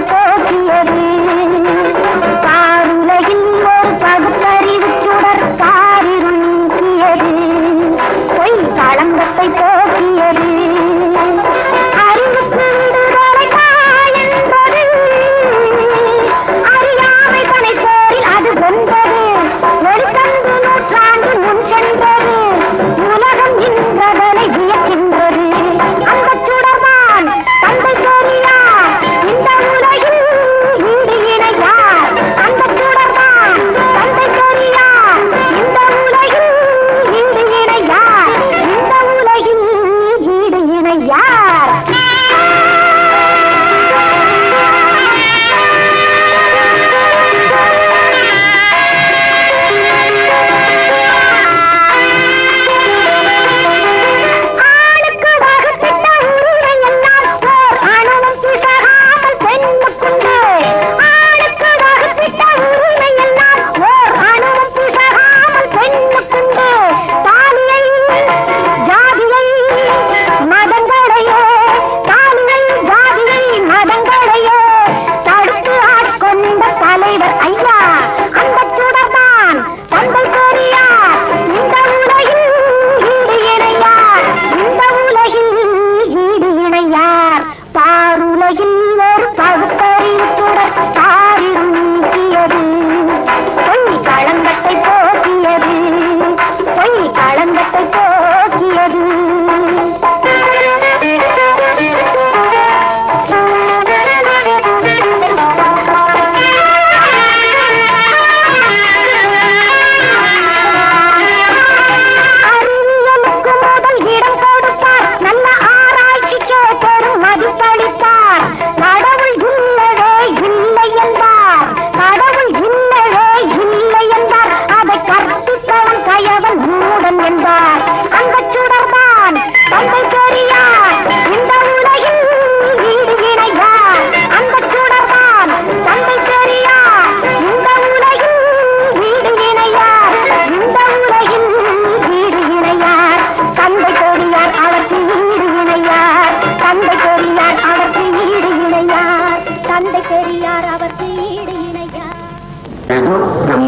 வைப்போ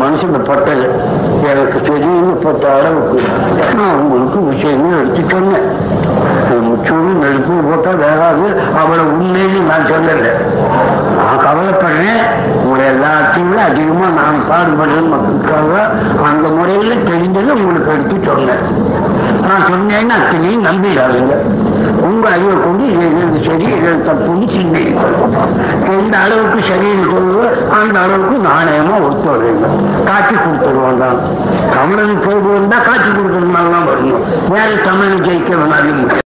மனசுக்கு பட்டது. எனக்கு தெரியும் பட்ட அளவுக்கு. நான் உங்களுக்கு விஷயமே எடுத்து சொன்னேன் முச்சூடும் நெருப்பும் போட்டால் வேகாது. அவளை உண்மையிலேயே நான் சொல்லலை. நான் கவலைப்படுறேன். உங்களை எல்லாத்தையுமே விட அதிகமாக நான் பாடுபடுறேன் மக்களுக்காக. அந்த முறையில் தெரிஞ்சதை உங்களுக்கு எடுத்து சொன்னேன் நான் சொன்னேன்னு அத்தனையும் நம்பிடாதீங்க. உங்க அறிவை கொண்டு இது எது சரி இது தப்புன்னு சிந்திக்கணும் எந்த அளவுக்கு சரின்னு சொல்லுவோ அந்த அளவுக்கு நாணயமா ஒத்துழைங்க காட்சி கொடுத்துருவோம் தான். தமிழனுக்கு போடுவோம் தான் காட்சி கொடுக்கணும் வரணும் வேற தமிழன் ஜெயிக்க வேணாலும்